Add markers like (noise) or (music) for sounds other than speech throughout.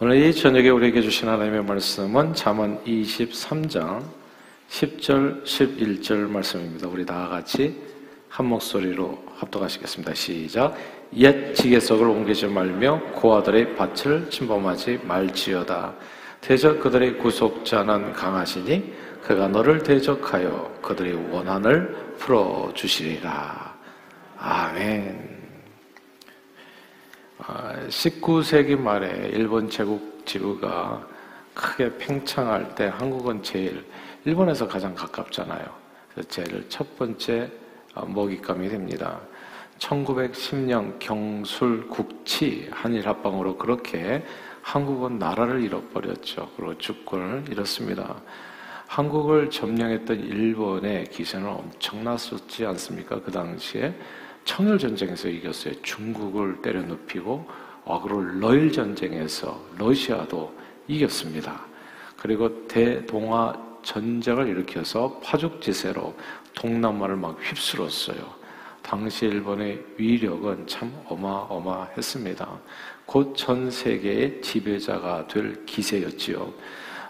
오늘 이 저녁에 우리에게 주신 하나님의 말씀은 잠언 23장 10절, 11절 말씀입니다. 우리 다 같이 한 목소리로 합독하시겠습니다. 시작. 옛 지게석을 옮기지 말며 고아들의 밭을 침범하지 말지어다. 대적 그들의 구속자는 강하시니 그가 너를 대적하여 그들의 원한을 풀어 주시리라. 아멘. 19세기 아, 말에 일본 제국 지구가 크게 팽창할 때 한국은 제일 일본에서 가장 가깝잖아요. 그래서 제일 첫 번째 어, 먹잇감이 됩니다. 1910년 경술 국치 한일 합방으로 그렇게 한국은 나라를 잃어버렸죠. 그리고 주권을 잃었습니다. 한국을 점령했던 일본의 기세는 엄청났었지 않습니까? 그 당시에 청일 전쟁에서 이겼어요. 중국을 때려눕히고 어그로 러일 전쟁에서 러시아도 이겼습니다. 그리고 대동아 전쟁을 일으켜서 파죽지세로 동남아를 막 휩쓸었어요. 당시 일본의 위력은 참 어마어마했습니다. 곧 전 세계의 지배자가 될 기세였지요.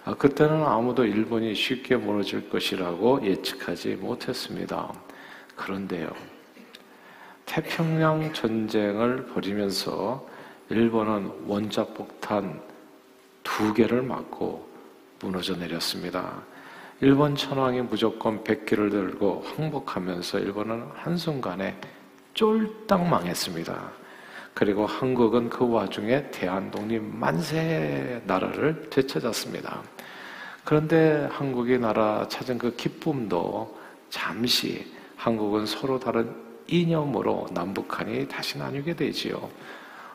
아, 그때는 아무도 일본이 쉽게 무너질 것이라고 예측하지 못했습니다. 그런데요. 태평양 전쟁을 벌이면서 일본은 원자 폭탄 두 개를 맞고 무너져 내렸습니다. 일본 천황이 무조건 100기를 들고 항복하면서 일본은 한순간에 쫄딱 망했습니다. 그리고 한국은 그 와중에 대한독립 만세 나라를 되찾았습니다. 그런데 한국이 나라 찾은 그 기쁨도 잠시 한국은 서로 다른 이념으로 남북한이 다시 나뉘게 되지요.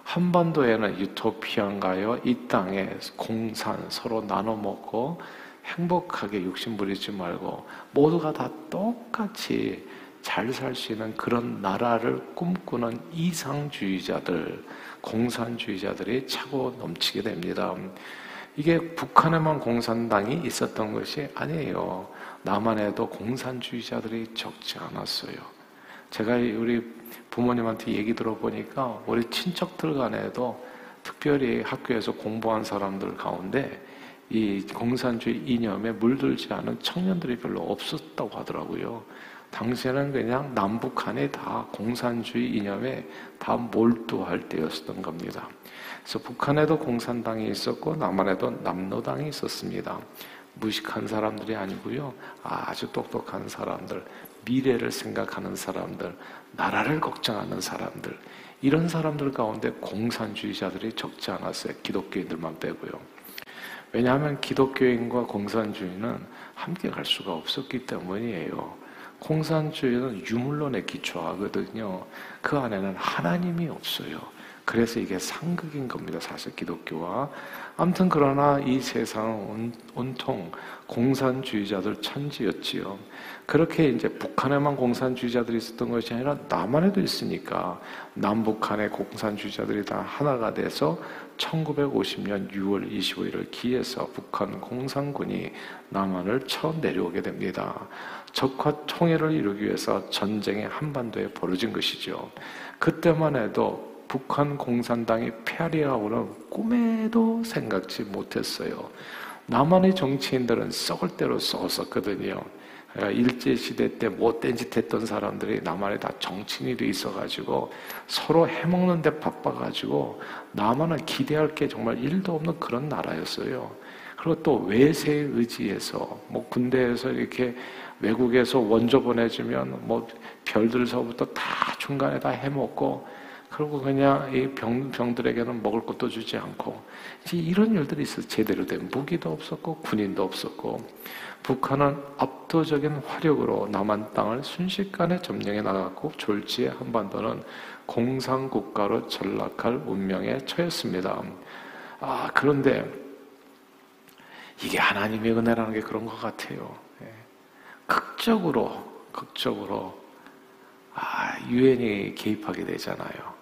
한반도에는 유토피아인가요? 이 땅에 공산 서로 나눠 먹고 행복하게 욕심 부리지 말고 모두가 다 똑같이 잘 살 수 있는 그런 나라를 꿈꾸는 이상주의자들, 공산주의자들이 차고 넘치게 됩니다. 이게 북한에만 공산당이 있었던 것이 아니에요. 남한에도 공산주의자들이 적지 않았어요. 제가 우리 부모님한테 얘기 들어보니까 우리 친척들 간에도 특별히 학교에서 공부한 사람들 가운데 이 공산주의 이념에 물들지 않은 청년들이 별로 없었다고 하더라고요. 당시에는 그냥 남북한이 다 공산주의 이념에 다 몰두할 때였었던 겁니다. 그래서 북한에도 공산당이 있었고 남한에도 남노당이 있었습니다. 무식한 사람들이 아니고요. 아주 똑똑한 사람들, 미래를 생각하는 사람들, 나라를 걱정하는 사람들, 이런 사람들 가운데 공산주의자들이 적지 않았어요. 기독교인들만 빼고요. 왜냐하면 기독교인과 공산주의는 함께 갈 수가 없었기 때문이에요. 공산주의는 유물론에 기초하거든요. 그 안에는 하나님이 없어요. 그래서 이게 상극인 겁니다. 사실 기독교와. 아무튼 그러나 이 세상은 온 통 공산주의자들 천지였지요. 그렇게 이제 북한에만 공산주의자들이 있었던 것이 아니라 남한에도 있으니까 남북한의 공산주의자들이 다 하나가 돼서 1950년 6월 25일을 기해서 북한 공산군이 남한을 쳐 내려오게 됩니다. 적화 통일을 이루기 위해서 전쟁이 한반도에 벌어진 것이죠. 그때만 해도 북한 공산당이 패리하고는 꿈에도 생각지 못했어요. 남한의 정치인들은 썩을 대로 썩었었거든요. 일제시대 때 못된 짓 했던 사람들이 남한에 다 정치인이 돼 있어가지고 서로 해먹는데 바빠가지고 남한은 기대할 게 정말 일도 없는 그런 나라였어요. 그리고 또 외세에 의지해서 뭐 군대에서 이렇게 외국에서 원조 보내주면 뭐 별들서부터 다 중간에 다 해먹고 그리고 그냥 이 병, 병들에게는 먹을 것도 주지 않고 이제 이런 일들이 있어 제대로 된 무기도 없었고 군인도 없었고 북한은 압도적인 화력으로 남한 땅을 순식간에 점령해 나갔고 졸지에 한반도는 공산 국가로 전락할 운명에 처했습니다. 아 그런데 이게 하나님의 은혜라는 게 그런 것 같아요. 예. 극적으로 극적으로 아 유엔이 개입하게 되잖아요.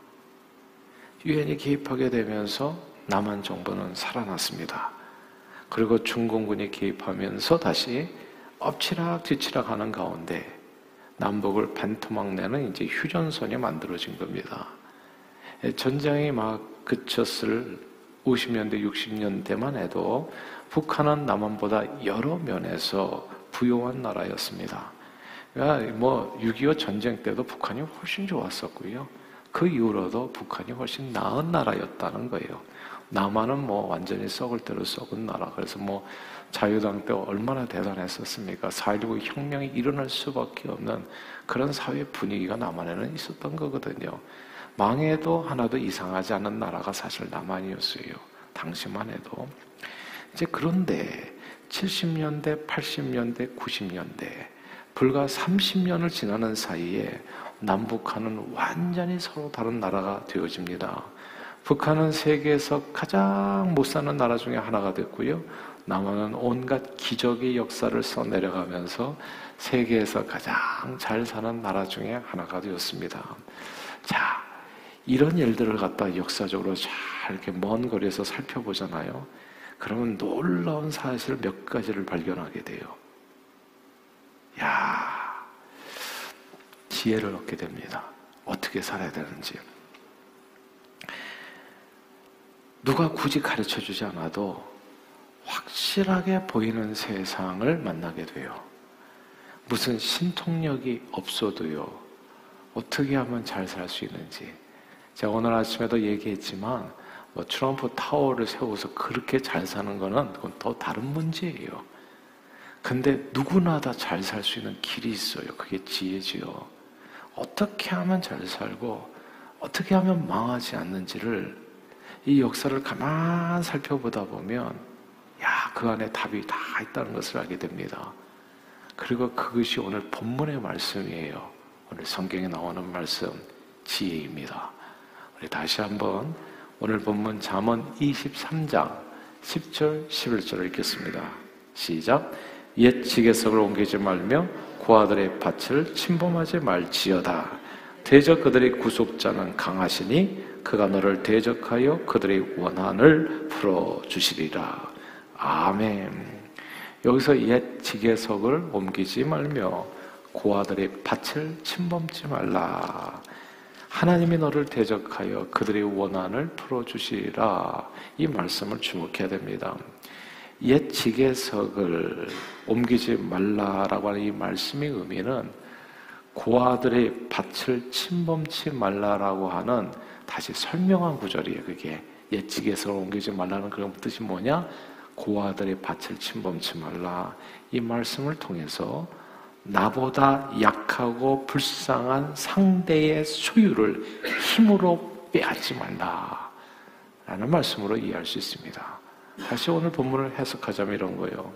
유엔이 개입하게 되면서 남한 정부는 살아났습니다. 그리고 중공군이 개입하면서 다시 엎치락 뒤치락 하는 가운데 남북을 반토막내는 이제 휴전선이 만들어진 겁니다. 전쟁이 막 그쳤을 50년대, 60년대만 해도 북한은 남한보다 여러 면에서 부유한 나라였습니다. 그러니까 뭐6.25 전쟁 때도 북한이 훨씬 좋았었고요. 그 이후로도 북한이 훨씬 나은 나라였다는 거예요. 남한은 뭐 완전히 썩을 대로 썩은 나라. 그래서 뭐 자유당 때 얼마나 대단했었습니까? 4.19 혁명이 일어날 수밖에 없는 그런 사회 분위기가 남한에는 있었던 거거든요. 망해도 하나도 이상하지 않은 나라가 사실 남한이었어요. 당시만 해도. 이제 그런데 70년대, 80년대, 90년대 불과 30년을 지나는 사이에 남북한은 완전히 서로 다른 나라가 되어집니다. 북한은 세계에서 가장 못 사는 나라 중에 하나가 됐고요. 남한은 온갖 기적의 역사를 써내려가면서 세계에서 가장 잘 사는 나라 중에 하나가 되었습니다. 자, 이런 일들을 갖다 역사적으로 잘 이렇게 먼 거리에서 살펴보잖아요. 그러면 놀라운 사실 몇 가지를 발견하게 돼요. 야 지혜를 얻게 됩니다. 어떻게 살아야 되는지. 누가 굳이 가르쳐 주지 않아도 확실하게 보이는 세상을 만나게 돼요. 무슨 신통력이 없어도요, 어떻게 하면 잘 살 수 있는지. 제가 오늘 아침에도 얘기했지만, 뭐 트럼프 타워를 세워서 그렇게 잘 사는 거는 그건 또 다른 문제예요. 근데 누구나 다 잘 살 수 있는 길이 있어요. 그게 지혜지요. 어떻게 하면 잘 살고, 어떻게 하면 망하지 않는지를 이 역사를 가만 살펴보다 보면, 야, 그 안에 답이 다 있다는 것을 알게 됩니다. 그리고 그것이 오늘 본문의 말씀이에요. 오늘 성경에 나오는 말씀, 지혜입니다. 우리 다시 한번 오늘 본문 잠언 23장 10절, 11절을 읽겠습니다. 시작. 옛 지게석을 옮기지 말며 고아들의 밭을 침범하지 말지어다. 대적 그들의 구속자는 강하시니 그가 너를 대적하여 그들의 원한을 풀어 주시리라. 아멘. 여기서 옛 지게석을 옮기지 말며 고아들의 밭을 침범지 말라. 하나님이 너를 대적하여 그들의 원한을 풀어주시라. 이 말씀을 주목해야 됩니다. 옛 지게석을 옮기지 말라라고 하는 이 말씀의 의미는 고아들의 밭을 침범치 말라라고 하는 다시 설명한 구절이에요. 그게 옛 지게석을 옮기지 말라는 그런 뜻이 뭐냐? 고아들의 밭을 침범치 말라. 이 말씀을 통해서 나보다 약하고 불쌍한 상대의 소유를 힘으로 빼앗지 말라. 라는 말씀으로 이해할 수 있습니다. 다시 오늘 본문을 해석하자면 이런 거예요.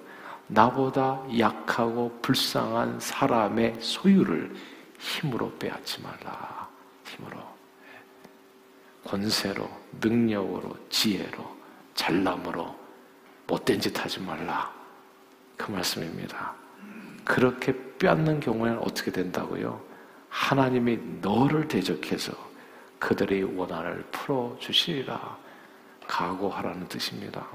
나보다 약하고 불쌍한 사람의 소유를 힘으로 빼앗지 말라. 힘으로. 권세로, 능력으로, 지혜로, 잘남으로, 못된 짓 하지 말라. 그 말씀입니다. 그렇게 빼앗는 경우에는 어떻게 된다고요? 하나님이 너를 대적해서 그들의 원한을 풀어주시리라. 각오하라는 뜻입니다.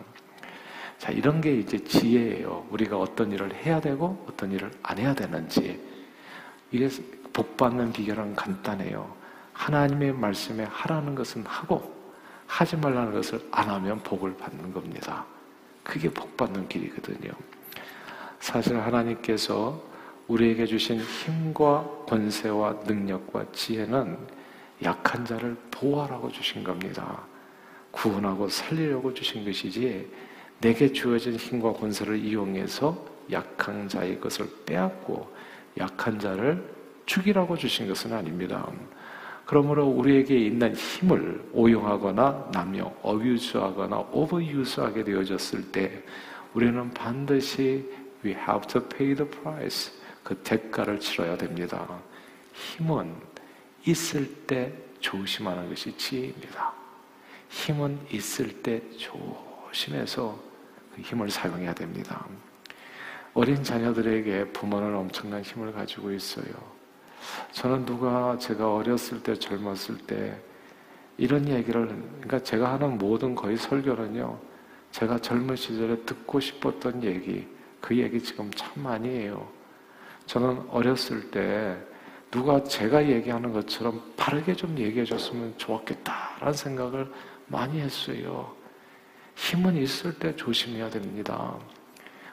자, 이런 게 이제 지혜예요. 우리가 어떤 일을 해야 되고 어떤 일을 안 해야 되는지. 이게 복 받는 비결은 간단해요. 하나님의 말씀에 하라는 것은 하고 하지 말라는 것을 안 하면 복을 받는 겁니다. 그게 복 받는 길이거든요. 사실 하나님께서 우리에게 주신 힘과 권세와 능력과 지혜는 약한 자를 보호하라고 주신 겁니다. 구원하고 살리려고 주신 것이지 내게 주어진 힘과 권세를 이용해서 약한 자의 것을 빼앗고 약한 자를 죽이라고 주신 것은 아닙니다. 그러므로 우리에게 있는 힘을 오용하거나 남용, 어뷰스하거나 오버유스하게 되어졌을 때 우리는 반드시 we have to pay the price. 그 대가를 치러야 됩니다. 힘은 있을 때 조심하는 것이 지혜입니다. 힘은 있을 때 조심해서 그 힘을 사용해야 됩니다. 어린 자녀들에게 부모는 엄청난 힘을 가지고 있어요. 저는 누가 제가 어렸을 때 젊었을 때 이런 얘기를 그러니까 제가 하는 모든 거의 설교는요. 제가 젊은 시절에 듣고 싶었던 얘기 그 얘기 지금 참 많이 해요. 저는 어렸을 때 누가 제가 얘기하는 것처럼 바르게 좀 얘기해 줬으면 좋았겠다라는 생각을 많이 했어요. 힘은 있을 때 조심해야 됩니다.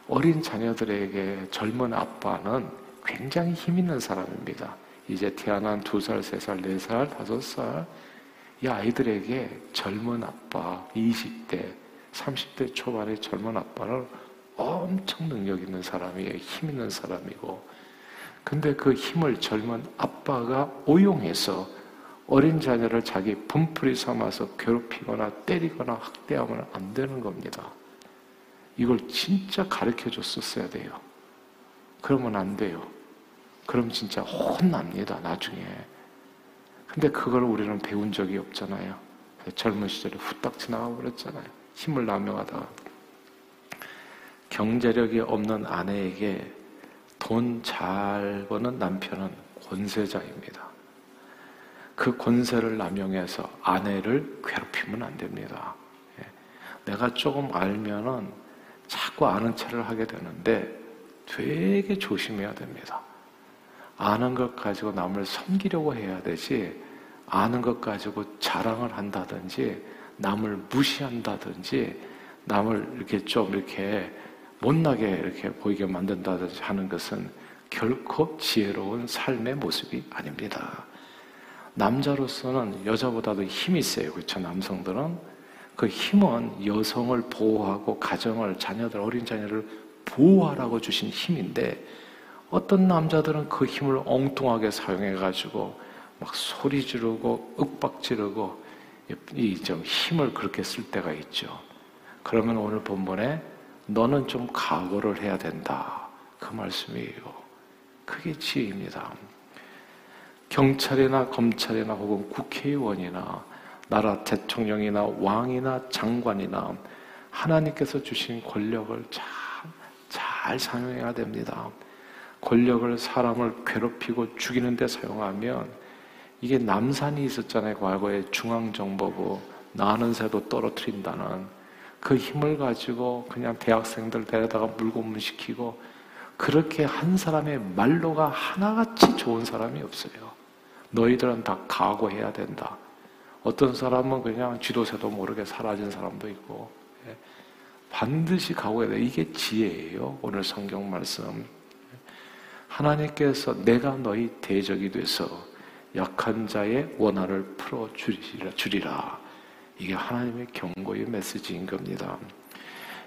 어린 자녀들에게 젊은 아빠는 굉장히 힘 있는 사람입니다. 이제 태어난 두 살, 세 살, 네 살, 다섯 살, 이 아이들에게 젊은 아빠, 20대, 30대 초반의 젊은 아빠는 엄청 능력 있는 사람이에요. 힘 있는 사람이고. 근데 그 힘을 젊은 아빠가 오용해서 어린 자녀를 자기 분풀이 삼아서 괴롭히거나 때리거나 학대하면 안 되는 겁니다. 이걸 진짜 가르쳐 줬었어야 돼요. 그러면 안 돼요. 그럼 진짜 혼납니다, 나중에. 근데 그걸 우리는 배운 적이 없잖아요. 젊은 시절에 후딱 지나가 버렸잖아요. 힘을 남용하다가. 경제력이 없는 아내에게 돈 잘 버는 남편은 권세자입니다. 그 권세를 남용해서 아내를 괴롭히면 안 됩니다. 예. 내가 조금 알면은 자꾸 아는 체를 하게 되는데 되게 조심해야 됩니다. 아는 것 가지고 남을 섬기려고 해야 되지, 아는 것 가지고 자랑을 한다든지, 남을 무시한다든지, 남을 이렇게 좀 이렇게 못나게 이렇게 보이게 만든다든지 하는 것은 결코 지혜로운 삶의 모습이 아닙니다. 남자로서는 여자보다도 힘이 세요. 그렇죠? 남성들은 그 힘은 여성을 보호하고 가정을 자녀들 어린 자녀를 보호하라고 주신 힘인데 어떤 남자들은 그 힘을 엉뚱하게 사용해 가지고 막 소리 지르고 윽박 지르고 이 좀 힘을 그렇게 쓸 때가 있죠. 그러면 오늘 본문에 너는 좀 각오를 해야 된다. 그 말씀이에요. 그게 지혜입니다. 경찰이나 검찰이나 혹은 국회의원이나 나라 대통령이나 왕이나 장관이나 하나님께서 주신 권력을 잘, 잘 사용해야 됩니다. 권력을 사람을 괴롭히고 죽이는 데 사용하면 이게 남산이 있었잖아요. 과거에 중앙정보부 나는 새도 떨어뜨린다는 그 힘을 가지고 그냥 대학생들 데려다가 물고문시키고 그렇게 한 사람의 말로가 하나같이 좋은 사람이 없어요. 너희들은 다 각오해야 된다. 어떤 사람은 그냥 쥐도새도 모르게 사라진 사람도 있고 예. 반드시 각오해야 돼. 이게 지혜예요. 오늘 성경 말씀. 하나님께서 내가 너희 대적이 돼서 약한 자의 원한을 풀어 주리라, 주리라. 이게 하나님의 경고의 메시지인 겁니다.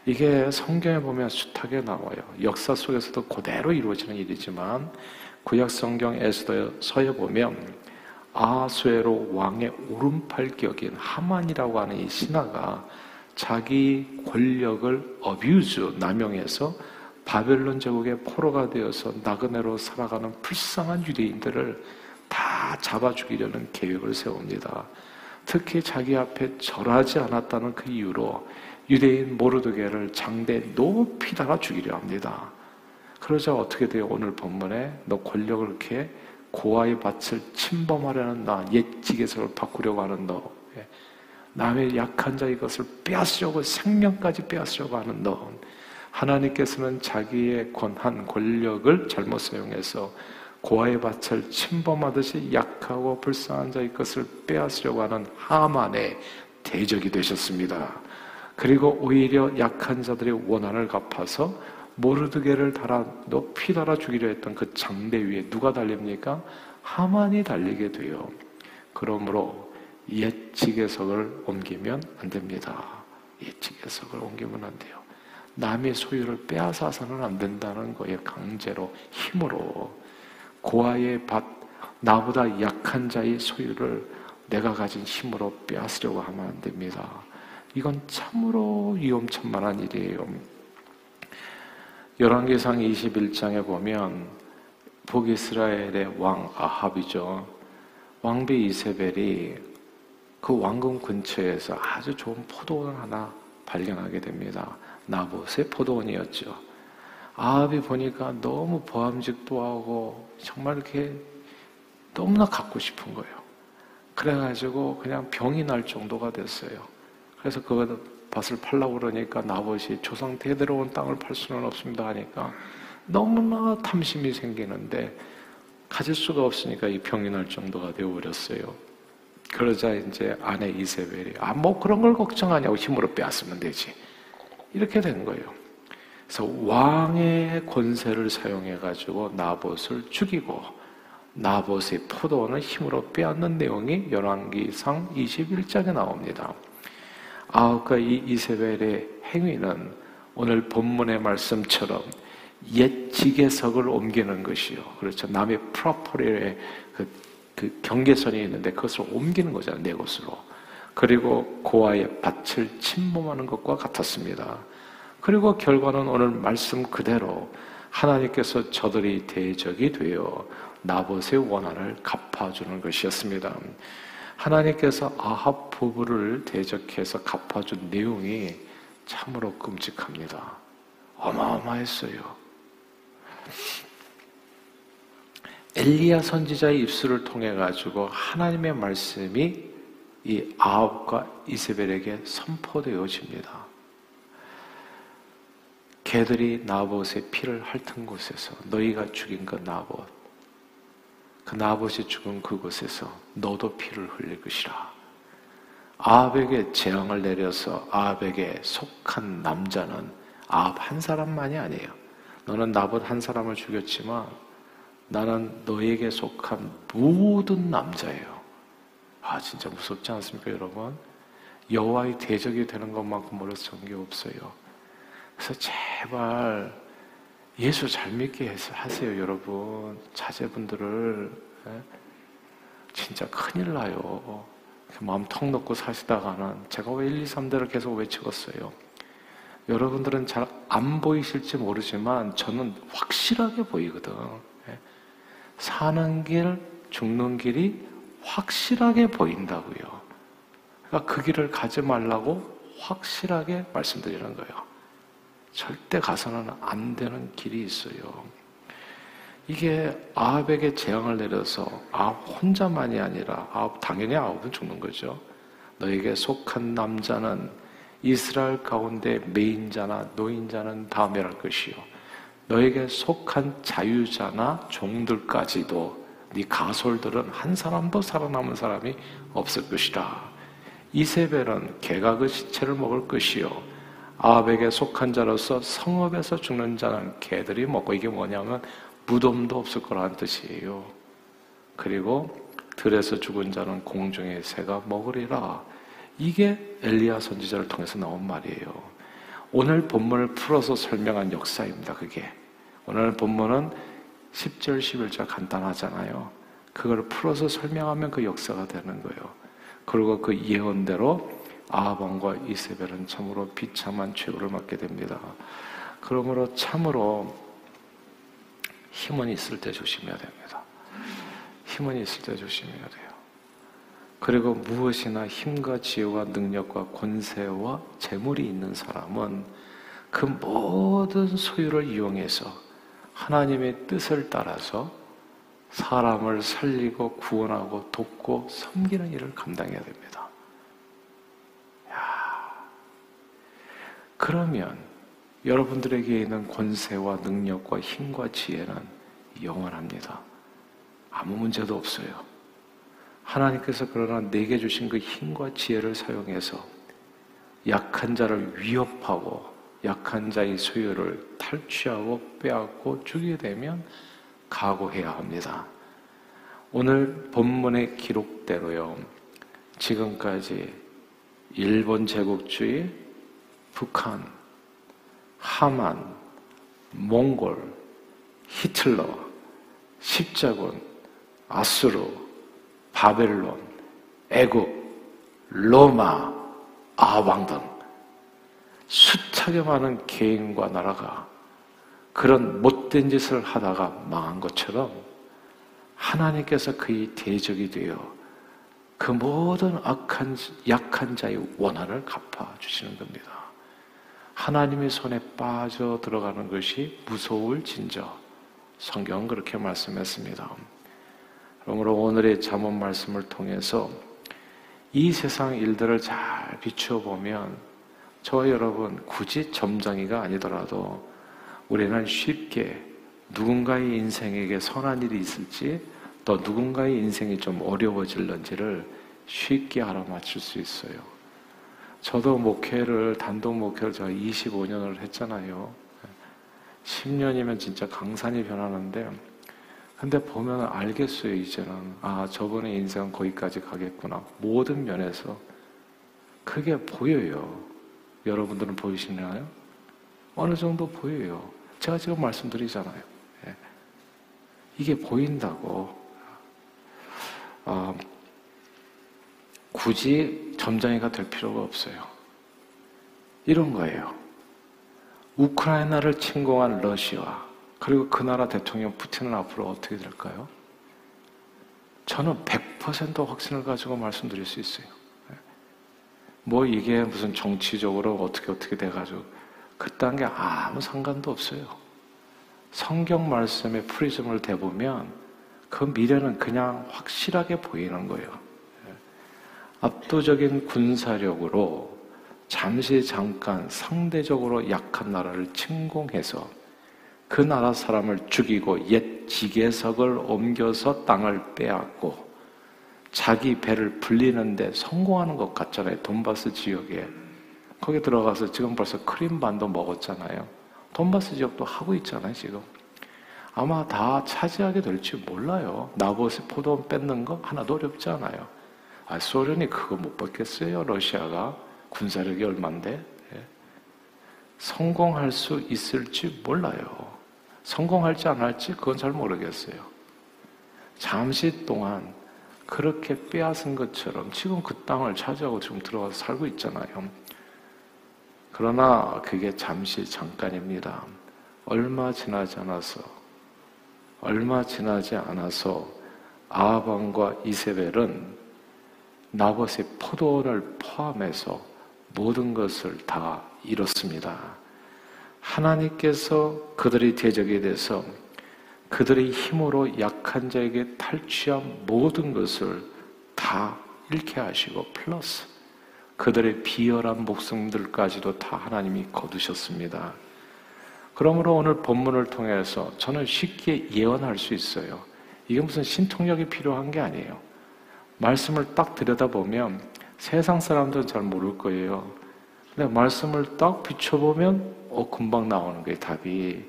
이게 성경에 보면 숱하게 나와요. 역사 속에서도 그대로 이루어지는 일이지만 구약 성경 에스더서에 보면 아수에로 왕의 오른팔격인 하만이라고 하는 이 신하가 자기 권력을 어뷰즈 남용해서 바벨론 제국의 포로가 되어서 나그네로 살아가는 불쌍한 유대인들을 다 잡아 죽이려는 계획을 세웁니다. 특히 자기 앞에 절하지 않았다는 그 이유로 유대인 모르드게를 장대 높이 달아 죽이려 합니다. 그러자 어떻게 돼요? 오늘 본문에 너 권력을 이렇게 고아의 밭을 침범하려는 나, 옛 지게석을 바꾸려고 하는 너, 예. 남의 약한 자의 것을 빼앗으려고 생명까지 빼앗으려고 하는 너, 하나님께서는 자기의 권한, 권력을 잘못 사용해서 고아의 밭을 침범하듯이 약하고 불쌍한 자의 것을 빼앗으려고 하는 하만의 대적이 되셨습니다. 그리고 오히려 약한 자들의 원한을 갚아서 모르드게를 달아 높이 달아 죽이려 했던 그 장대 위에 누가 달립니까? 하만이 달리게 돼요. 그러므로 옛지계석을 옮기면 안 됩니다. 옛지계석을 옮기면 안 돼요. 남의 소유를 빼앗아서는 안 된다는 거예요. 강제로 힘으로 고아의 밭 나보다 약한 자의 소유를 내가 가진 힘으로 빼앗으려고 하면 안 됩니다. 이건 참으로 위험천만한 일이에요. 열왕기상 21장에 보면 북이스라엘의 왕 아합이죠. 왕비 이세벨이 그 왕궁 근처에서 아주 좋은 포도원 하나 발견하게 됩니다. 나봇의 포도원이었죠. 아합이 보니까 너무 보암직도 하고 정말 이렇게 너무나 갖고 싶은 거예요. 그래가지고 그냥 병이 날 정도가 됐어요. 그래서 그거 밭을 팔라고 그러니까 나봇이 조상 대대로 온 땅을 팔 수는 없습니다 하니까 너무나 탐심이 생기는데 가질 수가 없으니까 이 병이 날 정도가 되어버렸어요. 그러자 이제 아내 이세벨이 아 뭐 그런 걸 걱정하냐고 힘으로 빼앗으면 되지 이렇게 된 거예요. 그래서 왕의 권세를 사용해 가지고 나봇을 죽이고 나봇의 포도원을 힘으로 빼앗는 내용이 열왕기상 21장에 나옵니다. 아우가 이 이세벨의 행위는 오늘 본문의 말씀처럼 옛 지게석을 옮기는 것이요. 그렇죠. 남의 프로퍼리에 그, 그 경계선이 있는데 그것을 옮기는 거잖아요. 내 곳으로. 그리고 고아의 밭을 침범하는 것과 같았습니다. 그리고 결과는 오늘 말씀 그대로 하나님께서 저들이 대적이 되어 나봇의 원한을 갚아주는 것이었습니다. 하나님께서 아합 부부를 대적해서 갚아준 내용이 참으로 끔찍합니다. 어마어마했어요. 엘리야 선지자의 입술을 통해 가지고 하나님의 말씀이 이 아합과 이세벨에게 선포되어집니다. 개들이 나봇의 피를 핥은 곳에서 너희가 죽인 그 나봇, 그 나봇이 죽은 그곳에서 너도 피를 흘릴 것이라. 아합에게 재앙을 내려서 아합에게 속한 남자는 아합 한 사람만이 아니에요. 너는 나봇 한 사람을 죽였지만 나는 너에게 속한 모든 남자예요. 아 진짜 무섭지 않습니까, 여러분? 여호와의 대적이 되는 것만큼 어려운 게 없어요. 그래서 제발 예수 잘 믿게 하세요, 여러분. 자제분들을 예? 진짜 큰일 나요. 마음 턱 놓고 사시다가는 제가 왜 1, 2, 3대를 계속 외치겠어요. 여러분들은 잘 안 보이실지 모르지만 저는 확실하게 보이거든. 예? 사는 길, 죽는 길이 확실하게 보인다고요. 그러니까 그 길을 가지 말라고 확실하게 말씀드리는 거예요. 절대 가서는 안 되는 길이 있어요. 이게 아합에게 재앙을 내려서 아합 혼자만이 아니라 아합 당연히 아합은 죽는 거죠. 너에게 속한 남자는 이스라엘 가운데 메인자나 노인자는 다 멸할 것이요. 너에게 속한 자유자나 종들까지도 네 가솔들은 한 사람도 살아남은 사람이 없을 것이라. 이세벨은 개가 그 시체를 먹을 것이요. 아합에게 속한 자로서 성읍에서 죽는 자는 개들이 먹고 이게 뭐냐면 무덤도 없을 거라는 뜻이에요. 그리고 들에서 죽은 자는 공중의 새가 먹으리라. 이게 엘리야 선지자를 통해서 나온 말이에요. 오늘 본문을 풀어서 설명한 역사입니다. 그게 오늘 본문은 10절, 11절 간단하잖아요. 그걸 풀어서 설명하면 그 역사가 되는 거예요. 그리고 그 예언대로 아합과 이세벨은 참으로 비참한 최후를 맞게 됩니다. 그러므로 참으로 힘은 있을 때 조심해야 됩니다. 힘은 있을 때 조심해야 돼요. 그리고 무엇이나 힘과 지혜와 능력과 권세와 재물이 있는 사람은 그 모든 소유를 이용해서 하나님의 뜻을 따라서 사람을 살리고 구원하고 돕고 섬기는 일을 감당해야 됩니다. 그러면 여러분들에게 있는 권세와 능력과 힘과 지혜는 영원합니다. 아무 문제도 없어요. 하나님께서 그러나 내게 주신 그 힘과 지혜를 사용해서 약한 자를 위협하고 약한 자의 소유를 탈취하고 빼앗고 주게 되면 각오해야 합니다. 오늘 본문의 기록대로요. 지금까지 일본 제국주의, 북한, 하만, 몽골, 히틀러, 십자군, 아수르, 바벨론, 애국, 로마, 아왕 등 숱하게 많은 개인과 나라가 그런 못된 짓을 하다가 망한 것처럼 하나님께서 그의 대적이 되어 그 모든 악한, 약한 자의 원한을 갚아주시는 겁니다. 하나님의 손에 빠져 들어가는 것이 무서울 진저. 성경은 그렇게 말씀했습니다. 그러므로 오늘의 잠언 말씀을 통해서 이 세상 일들을 잘 비추어 보면 저와 여러분 굳이 점장이가 아니더라도 우리는 쉽게 누군가의 인생에게 선한 일이 있을지 또 누군가의 인생이 좀 어려워질런지를 쉽게 알아맞힐 수 있어요. 저도 목회를, 단독 목회를 제가 25년을 했잖아요. 10년이면 진짜 강산이 변하는데, 근데 보면 알겠어요, 이제는. 아, 저번에 인생은 거기까지 가겠구나. 모든 면에서. 그게 보여요. 여러분들은 보이시나요? 어느 정도 보여요. 제가 지금 말씀드리잖아요. 예. 이게 보인다고. 어, 굳이 점장이가 될 필요가 없어요. 이런 거예요. 우크라이나를 침공한 러시아, 그리고 그 나라 대통령 푸틴은 앞으로 어떻게 될까요? 저는 100% 확신을 가지고 말씀드릴 수 있어요. 뭐 이게 무슨 정치적으로 어떻게 어떻게 돼가지고 그딴 게 아무 상관도 없어요. 성경 말씀의 프리즘을 대보면 그 미래는 그냥 확실하게 보이는 거예요. 압도적인 군사력으로 잠시 잠깐 상대적으로 약한 나라를 침공해서 그 나라 사람을 죽이고 옛 지계석을 옮겨서 땅을 빼앗고 자기 배를 불리는데 성공하는 것 같잖아요. 돈바스 지역에. 거기 들어가서 지금 벌써 크림반도 먹었잖아요. 돈바스 지역도 하고 있잖아요, 지금. 아마 다 차지하게 될지 몰라요. 나보스 포도 뺏는 거 하나도 어렵지 않아요. 아, 소련이 그거 못 받겠어요, 러시아가. 군사력이 얼만데. 예. 성공할 수 있을지 몰라요. 성공할지 안 할지 그건 잘 모르겠어요. 잠시 동안 그렇게 빼앗은 것처럼 지금 그 땅을 차지하고 지금 들어가서 살고 있잖아요. 그러나 그게 잠시 잠깐입니다. 얼마 지나지 않아서, 얼마 지나지 않아서 아방과 이세벨은 나봇의 포도원을 포함해서 모든 것을 다 잃었습니다. 하나님께서 그들의 대적에 대해서 그들의 힘으로 약한 자에게 탈취한 모든 것을 다 잃게 하시고 플러스 그들의 비열한 목숨들까지도 다 하나님이 거두셨습니다. 그러므로 오늘 본문을 통해서 저는 쉽게 예언할 수 있어요. 이게 무슨 신통력이 필요한 게 아니에요. 말씀을 딱 들여다보면 세상 사람들은 잘 모를 거예요. 근데 말씀을 딱 비춰보면 어, 금방 나오는 게 답이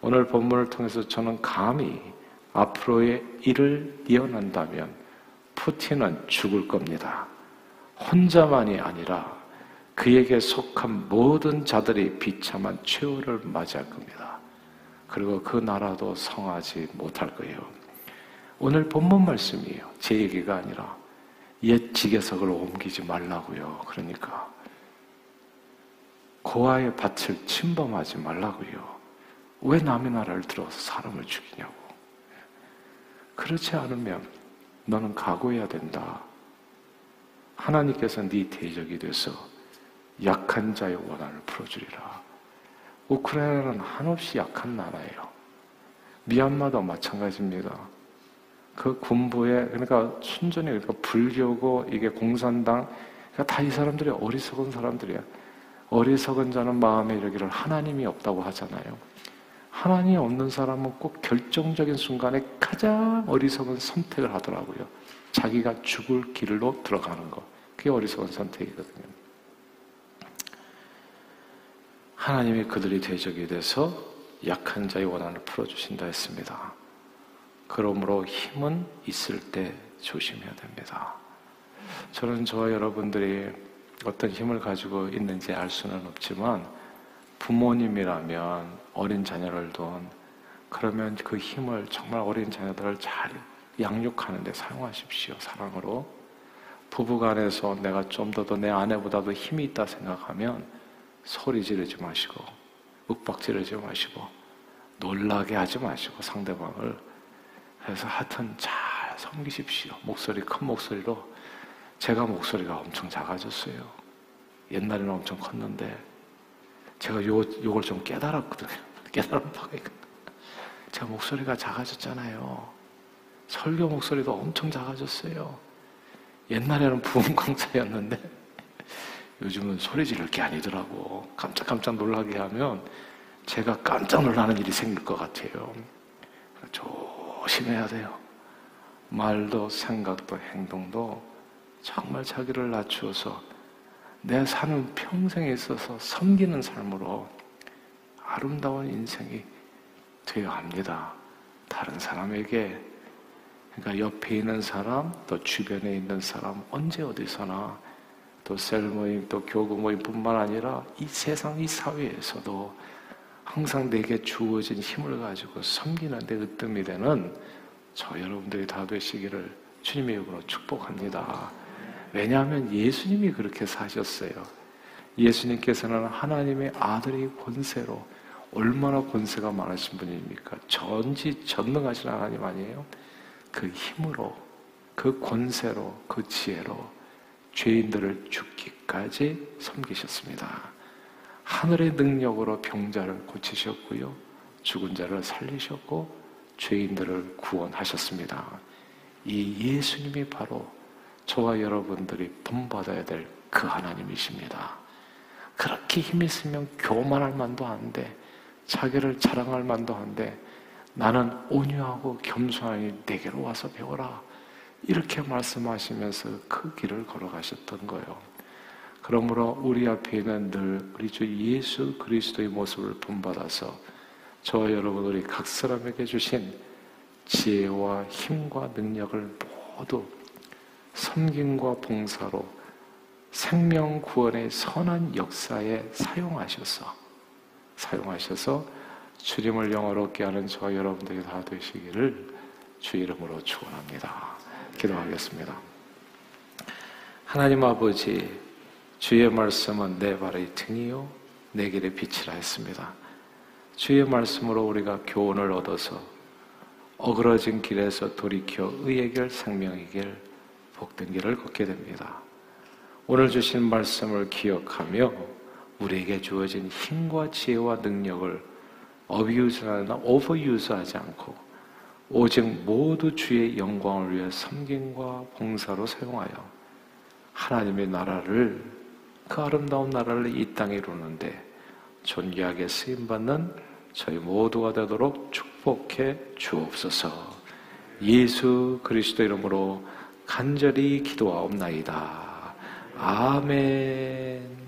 오늘 본문을 통해서 저는 감히 앞으로의 일을 예언한다면 푸틴은 죽을 겁니다. 혼자만이 아니라 그에게 속한 모든 자들이 비참한 최후를 맞이할 겁니다. 그리고 그 나라도 성하지 못할 거예요. 오늘 본문 말씀이에요. 제 얘기가 아니라 옛 지계석을 옮기지 말라고요. 그러니까 고아의 밭을 침범하지 말라고요. 왜 남의 나라를 들어서 사람을 죽이냐고. 그렇지 않으면 너는 각오해야 된다. 하나님께서 네 대적이 돼서 약한 자의 원한을 풀어주리라. 우크라이나는 한없이 약한 나라예요. 미얀마도 마찬가지입니다. 그 군부에 그러니까 순전히 그러니까 불교고 이게 공산당 그러니까 다 이 사람들이 어리석은 사람들이야. 어리석은 자는 마음에 이르기를 하나님이 없다고 하잖아요. 하나님이 없는 사람은 꼭 결정적인 순간에 가장 어리석은 선택을 하더라고요. 자기가 죽을 길로 들어가는 거. 그게 어리석은 선택이거든요. 하나님이 그들이 대적이 돼서 약한 자의 원한을 풀어주신다 했습니다. 그러므로 힘은 있을 때 조심해야 됩니다. 저는 저와 여러분들이 어떤 힘을 가지고 있는지 알 수는 없지만 부모님이라면 어린 자녀를 둔 그러면 그 힘을 정말 어린 자녀들을 잘 양육하는 데 사용하십시오. 사랑으로. 부부간에서 내가 좀 더 내 아내보다도 힘이 있다 생각하면 소리 지르지 마시고 윽박 지르지 마시고 놀라게 하지 마시고 상대방을 해서 하여튼 잘 섬기십시오. 목소리 큰 목소리로 제가 목소리가 엄청 작아졌어요. 옛날에는 엄청 컸는데 제가 요, 요걸 좀 깨달았거든요. (laughs) 깨달은 바가 있거든요. 제가 목소리가 작아졌잖아요. 설교 목소리도 엄청 작아졌어요. 옛날에는 부흥 강사였는데 (laughs) 요즘은 소리 지를 게 아니더라고. 깜짝깜짝 놀라게 하면 제가 깜짝 놀라는 일이 생길 것 같아요. 조 심해야 돼요. 말도 생각도 행동도 정말 자기를 낮추어서 내 사는 평생에 있어서 섬기는 삶으로 아름다운 인생이 되어야 합니다. 다른 사람에게 그러니까 옆에 있는 사람, 또 주변에 있는 사람, 언제 어디서나 또 셀 모임, 또 교구 모임뿐만 아니라 이 세상 이 사회에서도 항상 내게 주어진 힘을 가지고 섬기는 데 으뜸이 되는 저 여러분들이 다 되시기를 주님의 이름으로 축복합니다. 왜냐하면 예수님이 그렇게 사셨어요. 예수님께서는 하나님의 아들의 권세로 얼마나 권세가 많으신 분입니까? 전지 전능하신 하나님 아니에요? 그 힘으로, 그 권세로, 그 지혜로 죄인들을 죽기까지 섬기셨습니다. 하늘의 능력으로 병자를 고치셨고요. 죽은 자를 살리셨고 죄인들을 구원하셨습니다. 이 예수님이 바로 저와 여러분들이 본받아야 될 그 하나님이십니다. 그렇게 힘 있으면 교만할 만도 한데 자기를 자랑할 만도 한데 나는 온유하고 겸손하니 내게로 와서 배워라. 이렇게 말씀하시면서 그 길을 걸어가셨던 거예요. 그러므로 우리 앞에 있는 늘 우리 주 예수 그리스도의 모습을 본받아서 저와 여러분 우리 각 사람에게 주신 지혜와 힘과 능력을 모두 섬김과 봉사로 생명 구원의 선한 역사에 사용하셔서 사용하셔서 주님을 영화롭게 하는 저와 여러분들이 다 되시기를 주 이름으로 축원합니다. 기도하겠습니다. 하나님 아버지 주의 말씀은 내 발의 등이요 내 길의 빛이라 했습니다. 주의 말씀으로 우리가 교훈을 얻어서 어그러진 길에서 돌이켜 의의 길 생명의 길 복된 길을 걷게 됩니다. 오늘 주신 말씀을 기억하며 우리에게 주어진 힘과 지혜와 능력을 어비유스나 오버유스하지 않고 오직 모두 주의 영광을 위해 섬김과 봉사로 사용하여 하나님의 나라를 그 아름다운 나라를 이 땅에 이루는데 존귀하게 쓰임받는 저희 모두가 되도록 축복해 주옵소서 예수 그리스도 이름으로 간절히 기도하옵나이다. 아멘.